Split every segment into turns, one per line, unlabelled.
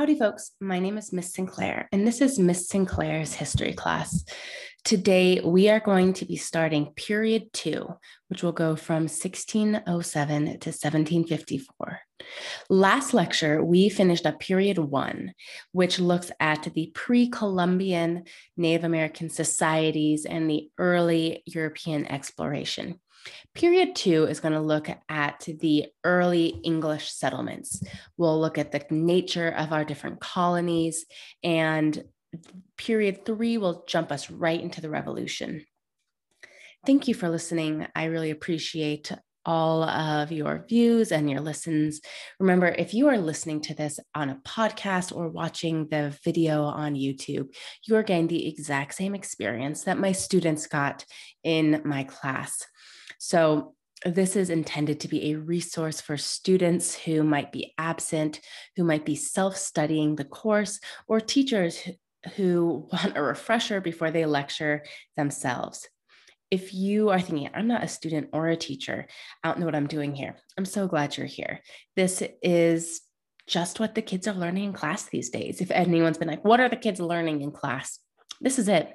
Howdy, folks. My name is Miss Sinclair, and this is Miss Sinclair's history class. Today, we are going to be starting period two, which will go from 1607 to 1754. Last lecture, we finished up period one, which looks at the pre Columbian Native American societies and the early European exploration. Period two is going to look at the early English settlements. We'll look at the nature of our different colonies, and period three will jump us right into the revolution. Thank you for listening. I really appreciate all of your views and your listens. Remember, if you are listening to this on a podcast or watching the video on YouTube, you are getting the exact same experience that my students got in my class. So, this is intended to be a resource for students who might be absent, who might be self studying the course, or teachers who want a refresher before they lecture themselves. If you are thinking, I'm not a student or a teacher, I don't know what I'm doing here, I'm so glad you're here. This is just what the kids are learning in class these days. If anyone's been like, what are the kids learning in class? This is it.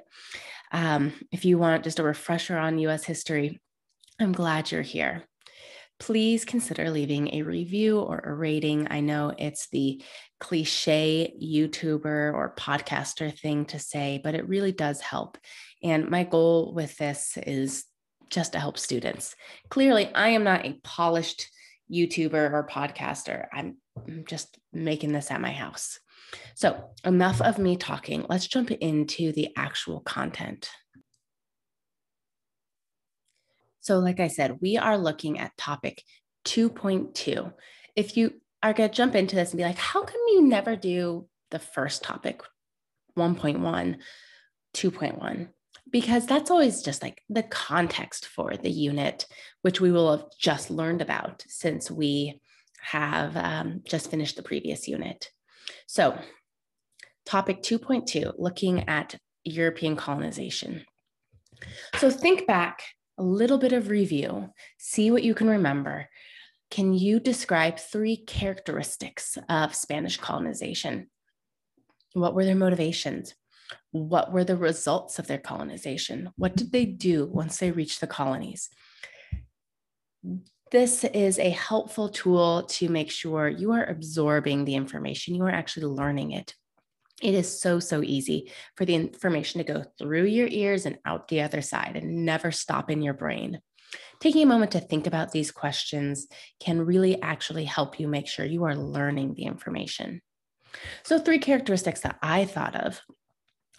Um, if you want just a refresher on US history, I'm glad you're here. Please consider leaving a review or a rating. I know it's the cliche YouTuber or podcaster thing to say, but it really does help. And my goal with this is just to help students. Clearly, I am not a polished YouTuber or podcaster. I'm just making this at my house. So, enough of me talking. Let's jump into the actual content. So, like I said, we are looking at topic 2.2. If you are going to jump into this and be like, how come you never do the first topic, 1.1, 2.1? Because that's always just like the context for the unit, which we will have just learned about since we have um, just finished the previous unit. So, topic 2.2, looking at European colonization. So, think back a little bit of review, see what you can remember. Can you describe three characteristics of Spanish colonization? What were their motivations? What were the results of their colonization? What did they do once they reached the colonies? This is a helpful tool to make sure you are absorbing the information, you are actually learning it it is so, so easy for the information to go through your ears and out the other side and never stop in your brain. Taking a moment to think about these questions can really actually help you make sure you are learning the information. So, three characteristics that I thought of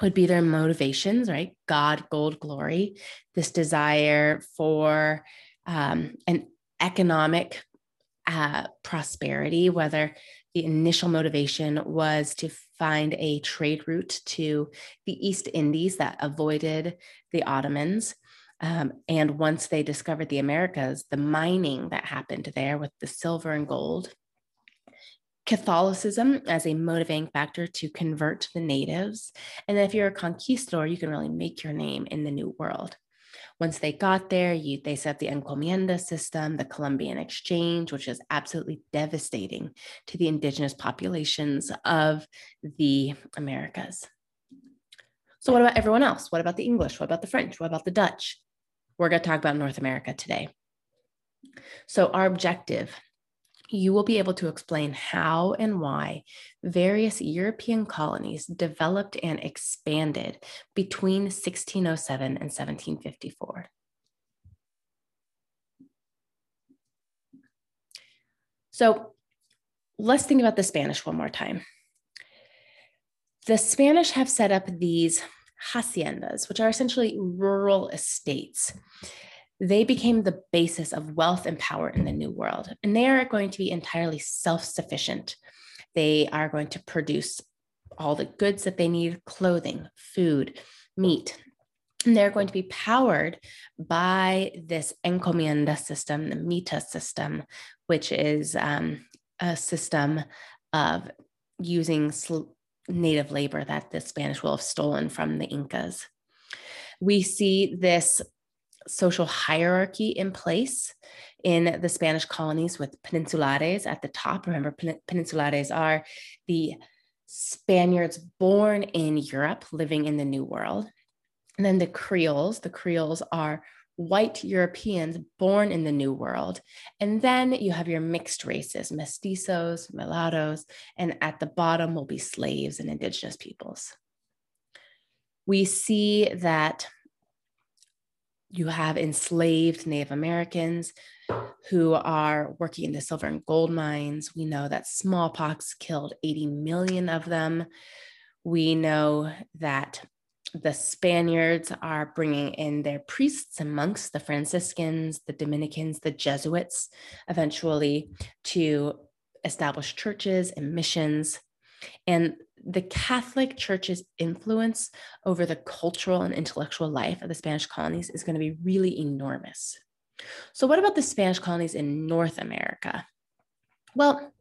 would be their motivations, right? God, gold, glory, this desire for um, an economic uh, prosperity, whether the initial motivation was to find a trade route to the East Indies that avoided the Ottomans. Um, and once they discovered the Americas, the mining that happened there with the silver and gold, Catholicism as a motivating factor to convert the natives. And then if you're a conquistador, you can really make your name in the new world. Once they got there, you, they set up the encomienda system, the Columbian exchange, which is absolutely devastating to the indigenous populations of the Americas. So, what about everyone else? What about the English? What about the French? What about the Dutch? We're going to talk about North America today. So, our objective you will be able to explain how and why various European colonies developed and expanded between 1607 and 1754. So let's think about the Spanish one more time. The Spanish have set up these haciendas, which are essentially rural estates they became the basis of wealth and power in the new world. And they are going to be entirely self sufficient. They are going to produce all the goods that they need clothing, food, meat. And they're going to be powered by this encomienda system, the mita system, which is um, a system of using sl- native labor that the Spanish will have stolen from the Incas. We see this social hierarchy in place in the Spanish colonies with peninsulares at the top. Remember, peninsulares are the Spaniards born in Europe living in the New World. And then the Creoles, the Creoles are white Europeans born in the New World. And then you have your mixed races, mestizos, mulattoes, and at the bottom will be slaves and indigenous peoples. We see that you have enslaved Native Americans who are working in the silver and gold mines. We know that smallpox killed 80 million of them. We know that the Spaniards are bringing in their priests and monks, the Franciscans, the Dominicans, the Jesuits, eventually to establish churches and missions. And the Catholic Church's influence over the cultural and intellectual life of the Spanish colonies is going to be really enormous. So, what about the Spanish colonies in North America? Well,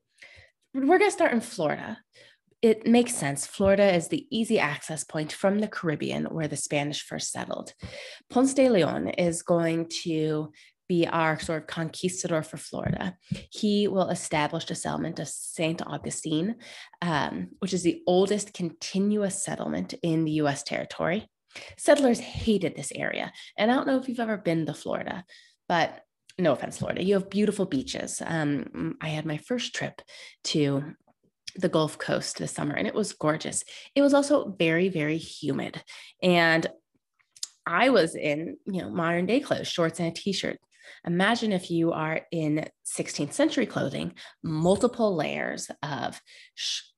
we're going to start in Florida, it makes sense. Florida is the easy access point from the Caribbean where the Spanish first settled. Ponce de Leon is going to be our sort of conquistador for Florida. He will establish the settlement of St. Augustine, um, which is the oldest continuous settlement in the US territory. Settlers hated this area. And I don't know if you've ever been to Florida, but no offense, Florida, you have beautiful beaches. Um, I had my first trip to the Gulf Coast this summer and it was gorgeous. It was also very, very humid. And I was in, you know, modern day clothes, shorts and a t-shirt. Imagine if you are in 16th century clothing, multiple layers of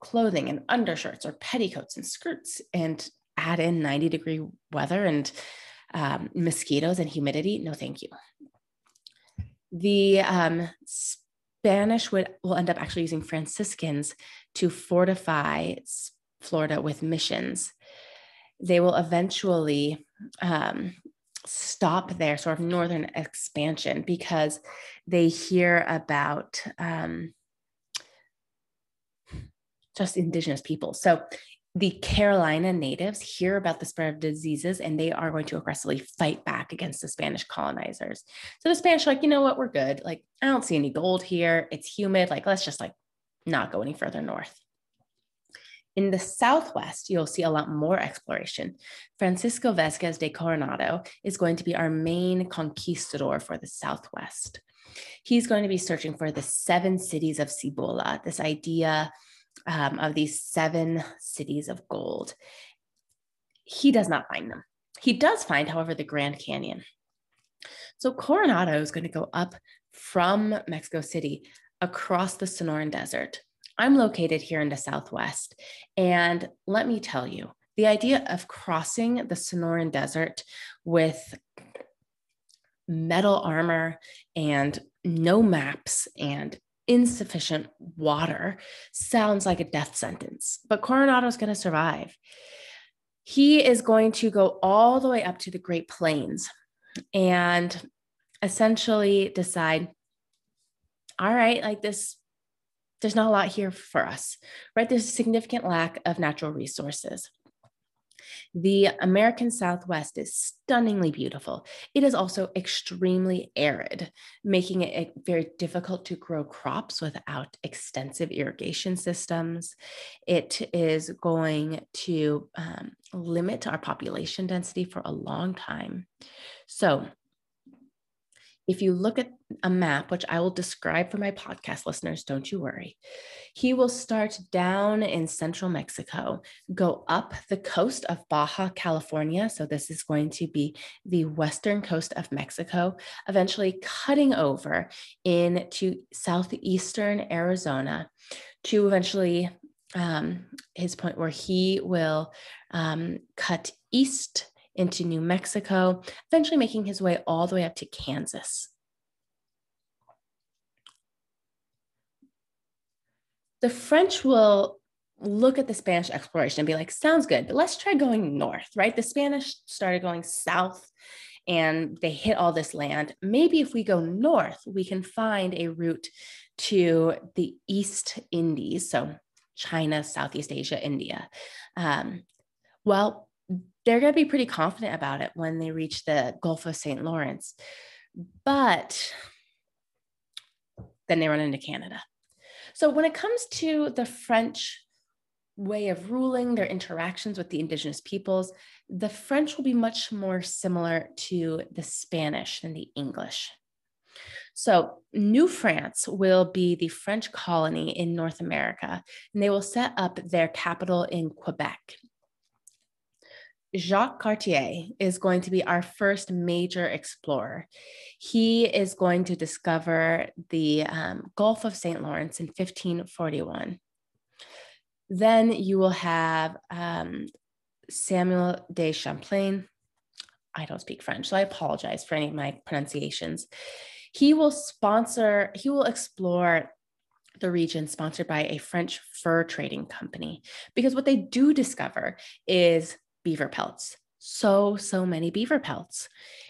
clothing and undershirts or petticoats and skirts, and add in 90 degree weather and um, mosquitoes and humidity. No, thank you. The um, Spanish would will end up actually using Franciscans to fortify Florida with missions. They will eventually um, stop their sort of northern expansion because they hear about um, just indigenous people. So the Carolina natives hear about the spread of diseases and they are going to aggressively fight back against the Spanish colonizers. So the Spanish are like, you know what, we're good. Like, I don't see any gold here. It's humid. Like, let's just like not go any further north. In the Southwest, you'll see a lot more exploration. Francisco Vázquez de Coronado is going to be our main conquistador for the Southwest. He's going to be searching for the seven cities of Cibola, this idea um, of these seven cities of gold. He does not find them. He does find, however, the Grand Canyon. So Coronado is going to go up from Mexico City across the Sonoran Desert. I'm located here in the Southwest. And let me tell you, the idea of crossing the Sonoran Desert with metal armor and no maps and insufficient water sounds like a death sentence, but Coronado is going to survive. He is going to go all the way up to the Great Plains and essentially decide all right, like this, there's not a lot here for us, right? There's a significant lack of natural resources. The American Southwest is stunningly beautiful. It is also extremely arid, making it very difficult to grow crops without extensive irrigation systems. It is going to um, limit our population density for a long time. So, if you look at a map, which I will describe for my podcast listeners, don't you worry, he will start down in central Mexico, go up the coast of Baja California. So, this is going to be the western coast of Mexico, eventually cutting over into southeastern Arizona to eventually um, his point where he will um, cut east into New Mexico, eventually making his way all the way up to Kansas. The French will look at the Spanish exploration and be like, sounds good, but let's try going north, right? The Spanish started going south and they hit all this land. Maybe if we go north, we can find a route to the East Indies. So China, Southeast Asia, India. Um, well, they're going to be pretty confident about it when they reach the Gulf of St. Lawrence. But then they run into Canada. So when it comes to the French way of ruling, their interactions with the indigenous peoples, the French will be much more similar to the Spanish than the English. So, New France will be the French colony in North America, and they will set up their capital in Quebec. Jacques Cartier is going to be our first major explorer. He is going to discover the um, Gulf of St. Lawrence in 1541. Then you will have um, Samuel de Champlain. I don't speak French, so I apologize for any of my pronunciations. He will sponsor, he will explore the region sponsored by a French fur trading company because what they do discover is beaver pelts. So, so many beaver pelts.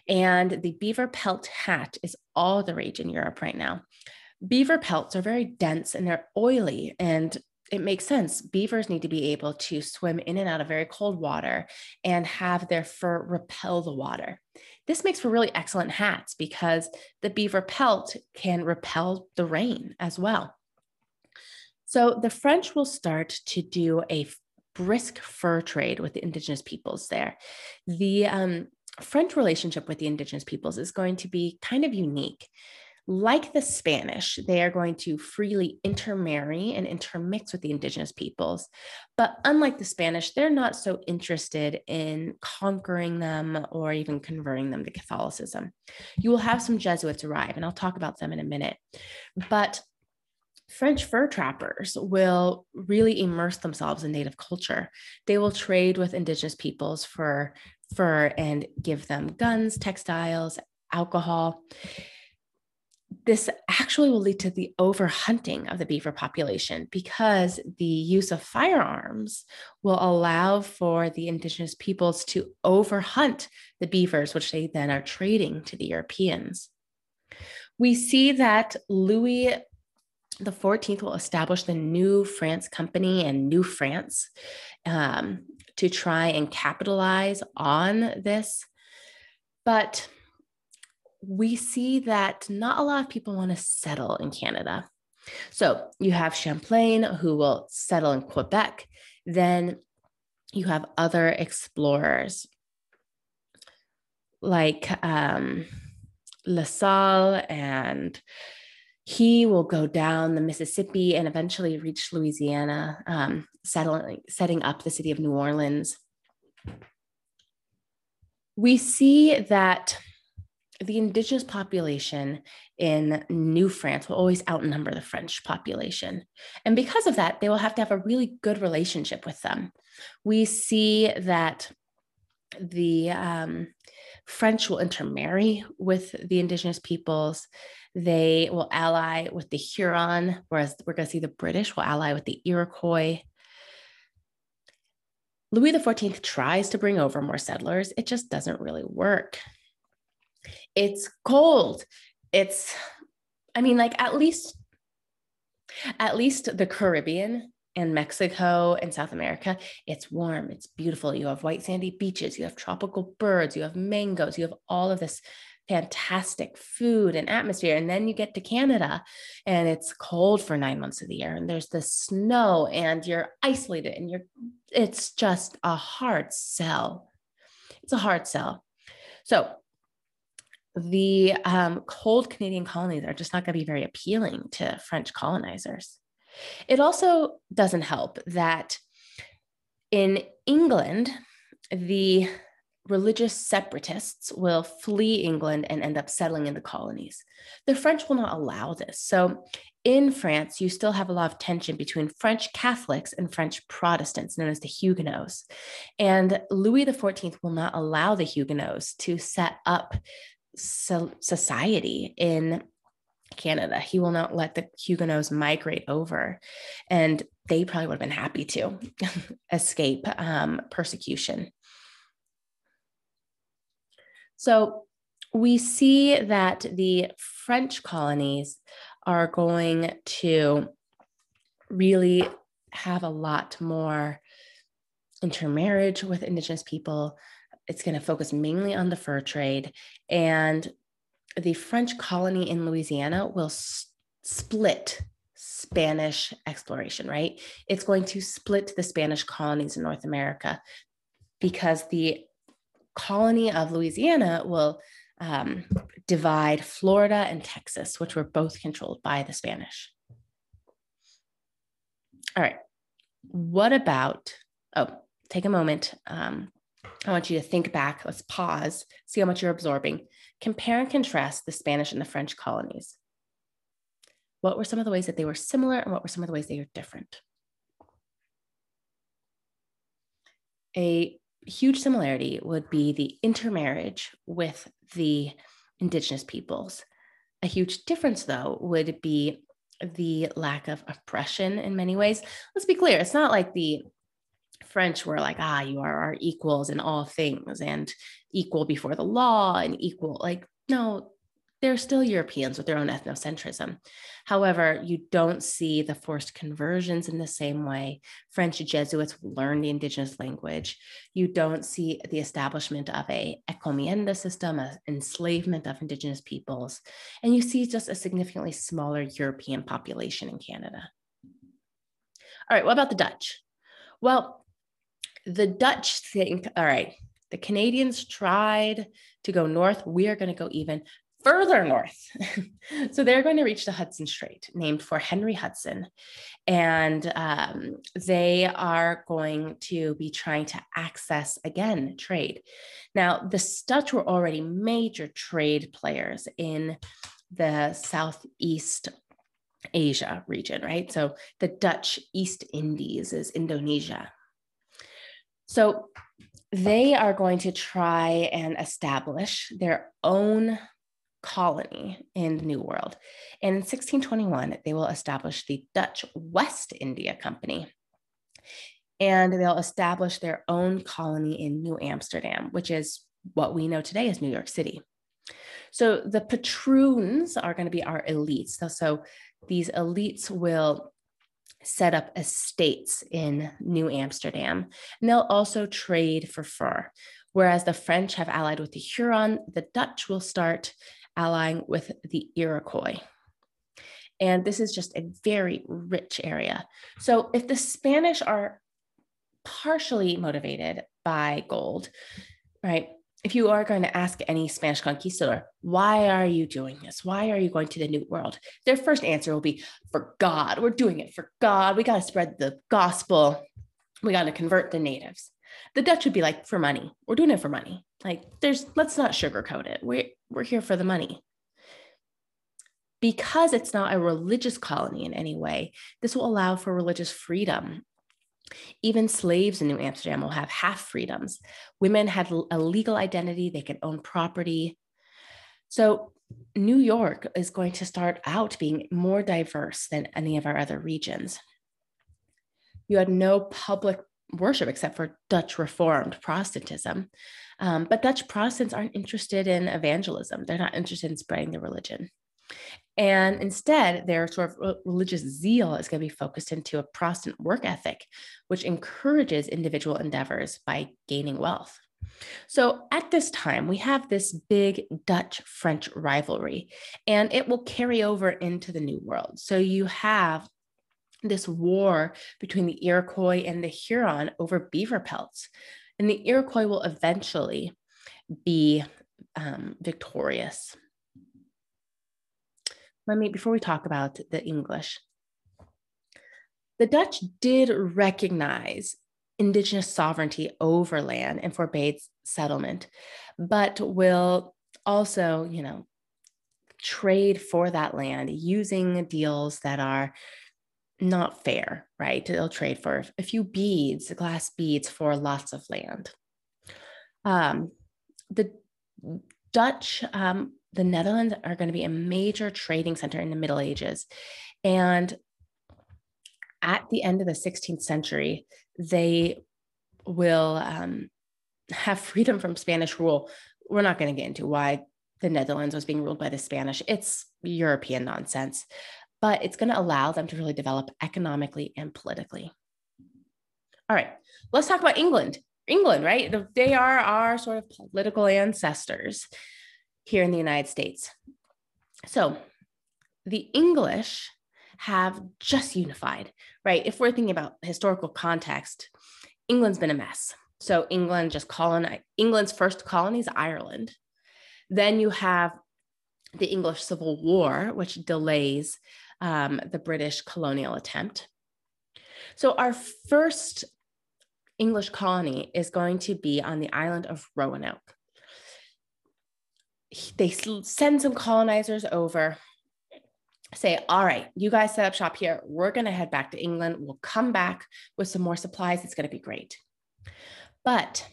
And the beaver pelt hat is all the rage in Europe right now. Beaver pelts are very dense and they're oily and it makes sense. Beavers need to be able to swim in and out of very cold water and have their fur repel the water. This makes for really excellent hats because the beaver pelt can repel the rain as well. So the French will start to do a brisk fur trade with the indigenous peoples there. The um, French relationship with the indigenous peoples is going to be kind of unique. Like the Spanish, they are going to freely intermarry and intermix with the indigenous peoples. But unlike the Spanish, they're not so interested in conquering them or even converting them to Catholicism. You will have some Jesuits arrive, and I'll talk about them in a minute. But French fur trappers will really immerse themselves in native culture. They will trade with indigenous peoples for fur and give them guns, textiles, alcohol this actually will lead to the overhunting of the beaver population because the use of firearms will allow for the indigenous peoples to overhunt the beavers, which they then are trading to the Europeans. We see that Louis the 14th will establish the New France Company and New France um, to try and capitalize on this. But we see that not a lot of people want to settle in Canada. So you have Champlain who will settle in Quebec. Then you have other explorers like um, La Salle, and he will go down the Mississippi and eventually reach Louisiana, um, settling, setting up the city of New Orleans. We see that the indigenous population in New France will always outnumber the French population. And because of that, they will have to have a really good relationship with them. We see that the um, French will intermarry with the indigenous peoples. They will ally with the Huron, whereas we're going to see the British will ally with the Iroquois. Louis XIV tries to bring over more settlers. It just doesn't really work it's cold. It's, I mean, like at least, at least the Caribbean and Mexico and South America, it's warm, it's beautiful. You have white sandy beaches, you have tropical birds, you have mangoes, you have all of this fantastic food and atmosphere. And then you get to Canada and it's cold for nine months of the year and there's the snow and you're isolated and you're, it's just a hard sell. It's a hard sell. So the um, cold Canadian colonies are just not going to be very appealing to French colonizers. It also doesn't help that in England, the religious separatists will flee England and end up settling in the colonies. The French will not allow this. So in France, you still have a lot of tension between French Catholics and French Protestants, known as the Huguenots. And Louis XIV will not allow the Huguenots to set up so society in Canada. He will not let the Huguenots migrate over. And they probably would have been happy to escape um, persecution. So we see that the French colonies are going to really have a lot more intermarriage with Indigenous people, it's going to focus mainly on the fur trade. And the French colony in Louisiana will s- split, Spanish exploration, right? It's going to split the Spanish colonies in North America because the colony of Louisiana will um, divide Florida and Texas, which were both controlled by the Spanish. All right. What about, oh, take a moment. Um, I want you to think back. Let's pause, see how much you're absorbing. Compare and contrast the Spanish and the French colonies. What were some of the ways that they were similar and what were some of the ways they were different? A huge similarity would be the intermarriage with the indigenous peoples. A huge difference, though, would be the lack of oppression in many ways. Let's be clear, it's not like the French were like, ah, you are our equals in all things and equal before the law and equal. Like, no, they're still Europeans with their own ethnocentrism. However, you don't see the forced conversions in the same way. French Jesuits learned the indigenous language. You don't see the establishment of a encomienda system, an enslavement of indigenous peoples. And you see just a significantly smaller European population in Canada. All right, what about the Dutch? Well, the Dutch think, all right, the Canadians tried to go north. We are going to go even further north. so they're going to reach the Hudson Strait, named for Henry Hudson. And um, they are going to be trying to access, again, trade. Now, the Dutch were already major trade players in the Southeast Asia region, right? So the Dutch East Indies is Indonesia. So they are going to try and establish their own colony in the New World. And in 1621, they will establish the Dutch West India Company. And they'll establish their own colony in New Amsterdam, which is what we know today as New York City. So the patroons are going to be our elites. So, so these elites will set up estates in New Amsterdam, and they'll also trade for fur. Whereas the French have allied with the Huron, the Dutch will start allying with the Iroquois. And this is just a very rich area. So if the Spanish are partially motivated by gold, right? If you are going to ask any Spanish conquistador, why are you doing this? Why are you going to the New World? Their first answer will be, for God. We're doing it for God. We got to spread the gospel. We got to convert the natives. The Dutch would be like, for money. We're doing it for money. Like, there's, let's not sugarcoat it. We're, we're here for the money. Because it's not a religious colony in any way, this will allow for religious freedom. Even slaves in New Amsterdam will have half freedoms. Women had a legal identity, they could own property. So, New York is going to start out being more diverse than any of our other regions. You had no public worship except for Dutch Reformed Protestantism. Um, but Dutch Protestants aren't interested in evangelism, they're not interested in spreading the religion. And instead, their sort of religious zeal is going to be focused into a Protestant work ethic, which encourages individual endeavors by gaining wealth. So at this time, we have this big Dutch French rivalry, and it will carry over into the New World. So you have this war between the Iroquois and the Huron over beaver pelts. And the Iroquois will eventually be um, victorious. Let me, before we talk about the English, the Dutch did recognize indigenous sovereignty over land and forbade settlement, but will also, you know, trade for that land using deals that are not fair, right? They'll trade for a few beads, glass beads for lots of land. Um, the Dutch, um, the Netherlands are going to be a major trading center in the Middle Ages. And at the end of the 16th century, they will um, have freedom from Spanish rule. We're not going to get into why the Netherlands was being ruled by the Spanish. It's European nonsense but it's going to allow them to really develop economically and politically. All right, let's talk about England. England, right? They are our sort of political ancestors here in the United States. So the English have just unified, right? If we're thinking about historical context, England's been a mess. So England just colonized, England's first colony is Ireland. Then you have the English Civil War, which delays um, the British colonial attempt. So our first English colony is going to be on the island of Roanoke. They send some colonizers over, say, all right, you guys set up shop here. We're going to head back to England. We'll come back with some more supplies. It's going to be great. But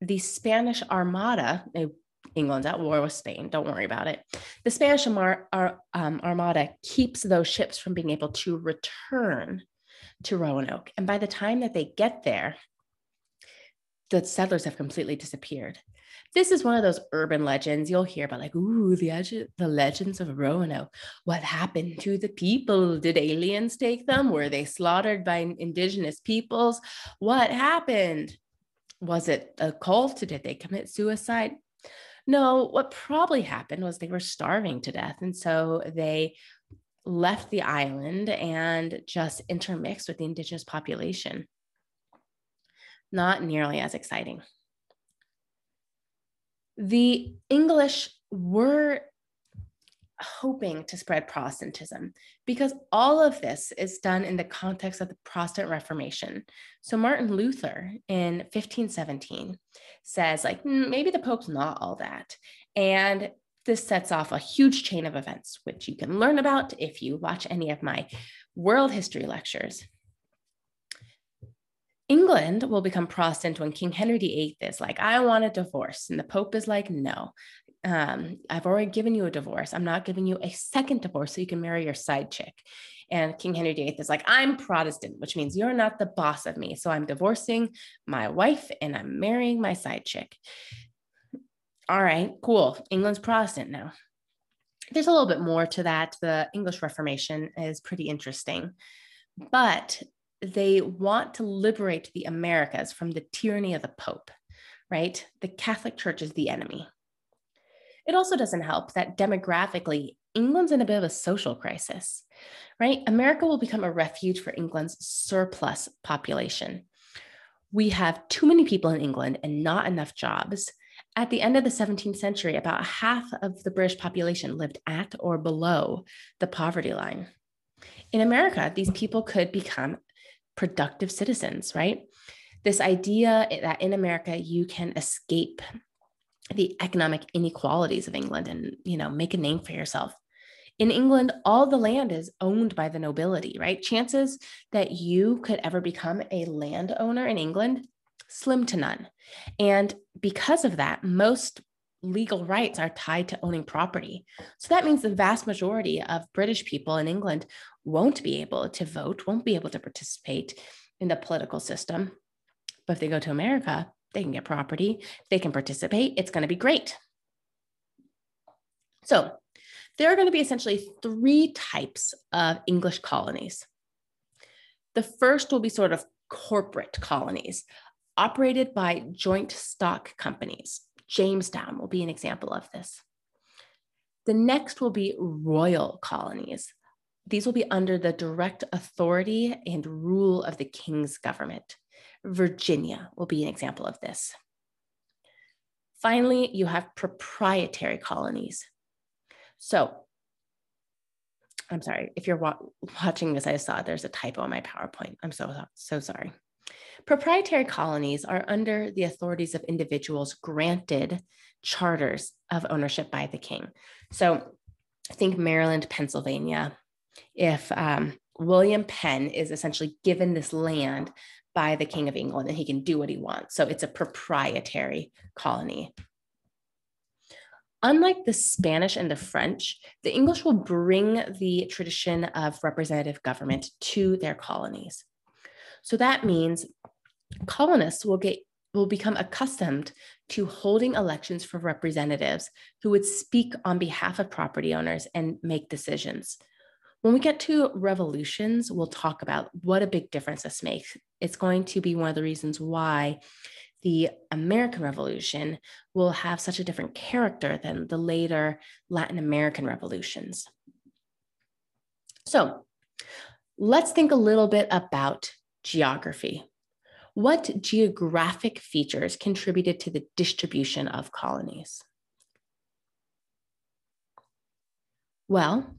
the Spanish Armada, England's at war with Spain, don't worry about it. The Spanish Ar- Ar- um, Armada keeps those ships from being able to return to Roanoke. And by the time that they get there, the settlers have completely disappeared. This is one of those urban legends you'll hear about, like, ooh, the, the legends of Roanoke. What happened to the people? Did aliens take them? Were they slaughtered by indigenous peoples? What happened? Was it a cult? Did they commit suicide? No, what probably happened was they were starving to death. And so they left the island and just intermixed with the indigenous population. Not nearly as exciting. The English were hoping to spread Protestantism because all of this is done in the context of the Protestant Reformation. So Martin Luther in 1517 says like mm, maybe the pope's not all that and this sets off a huge chain of events which you can learn about if you watch any of my world history lectures. England will become Protestant when King Henry VIII is like, I want a divorce. And the Pope is like, no, um, I've already given you a divorce. I'm not giving you a second divorce so you can marry your side chick. And King Henry VIII is like, I'm Protestant, which means you're not the boss of me. So I'm divorcing my wife and I'm marrying my side chick. All right, cool. England's Protestant now. There's a little bit more to that. The English Reformation is pretty interesting, but they want to liberate the Americas from the tyranny of the Pope, right? The Catholic Church is the enemy. It also doesn't help that demographically, England's in a bit of a social crisis, right? America will become a refuge for England's surplus population. We have too many people in England and not enough jobs. At the end of the 17th century, about half of the British population lived at or below the poverty line. In America, these people could become productive citizens, right? This idea that in America you can escape the economic inequalities of England and, you know, make a name for yourself. In England, all the land is owned by the nobility, right? Chances that you could ever become a landowner in England, slim to none. And because of that, most legal rights are tied to owning property. So that means the vast majority of British people in England won't be able to vote, won't be able to participate in the political system. But if they go to America, they can get property, they can participate. It's going to be great. So, there are going to be essentially three types of English colonies. The first will be sort of corporate colonies operated by joint stock companies. Jamestown will be an example of this. The next will be royal colonies. These will be under the direct authority and rule of the king's government. Virginia will be an example of this. Finally, you have proprietary colonies. So, I'm sorry, if you're wa watching this, I saw there's a typo on my PowerPoint. I'm so, so sorry. Proprietary colonies are under the authorities of individuals granted charters of ownership by the king. So, think Maryland, Pennsylvania. If um, William Penn is essentially given this land by the King of England and he can do what he wants. So it's a proprietary colony. Unlike the Spanish and the French, the English will bring the tradition of representative government to their colonies. So that means colonists will get will become accustomed to holding elections for representatives who would speak on behalf of property owners and make decisions. When we get to revolutions, we'll talk about what a big difference this makes. It's going to be one of the reasons why the American Revolution will have such a different character than the later Latin American revolutions. So, Let's think a little bit about geography. What geographic features contributed to the distribution of colonies? Well,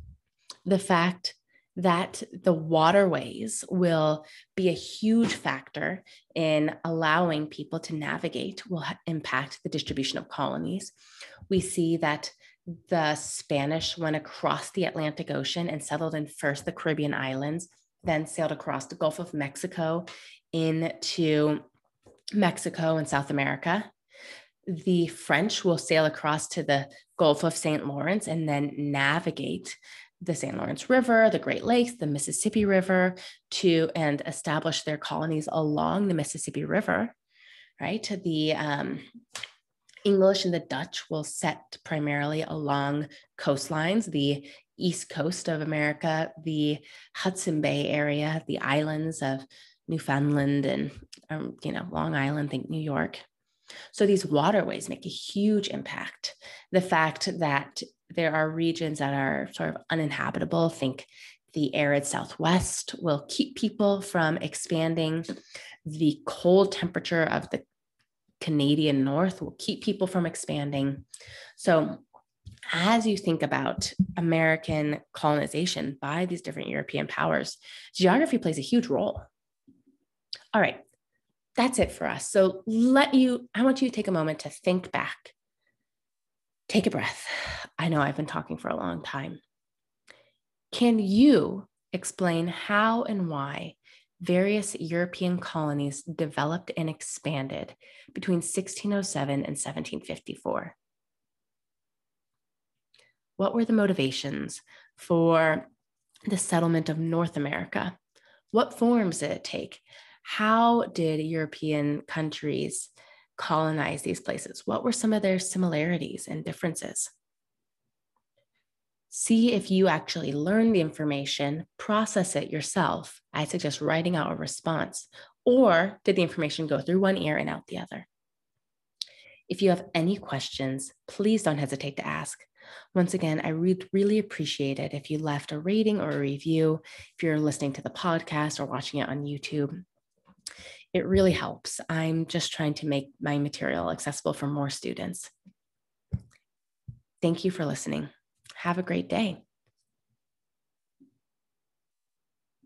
the fact that the waterways will be a huge factor in allowing people to navigate will impact the distribution of colonies. We see that the Spanish went across the Atlantic Ocean and settled in first the Caribbean islands, then sailed across the Gulf of Mexico into Mexico and South America. The French will sail across to the Gulf of St. Lawrence and then navigate the St. Lawrence River, the Great Lakes, the Mississippi River to and establish their colonies along the Mississippi River, right? The um, English and the Dutch will set primarily along coastlines, the east coast of America, the Hudson Bay area, the islands of Newfoundland and um, you know Long Island, think New York. So these waterways make a huge impact. The fact that there are regions that are sort of uninhabitable, think the arid southwest will keep people from expanding. The cold temperature of the Canadian north will keep people from expanding. So as you think about American colonization by these different European powers, geography plays a huge role. All right, that's it for us. So let you, I want you to take a moment to think back. Take a breath. I know I've been talking for a long time. Can you explain how and why various European colonies developed and expanded between 1607 and 1754? What were the motivations for the settlement of North America? What forms did it take? How did European countries colonize these places? What were some of their similarities and differences? See if you actually learn the information, process it yourself. I suggest writing out a response. Or did the information go through one ear and out the other? If you have any questions, please don't hesitate to ask. Once again, I would really appreciate it if you left a rating or a review if you're listening to the podcast or watching it on YouTube it really helps. I'm just trying to make my material accessible for more students. Thank you for listening. Have a great day.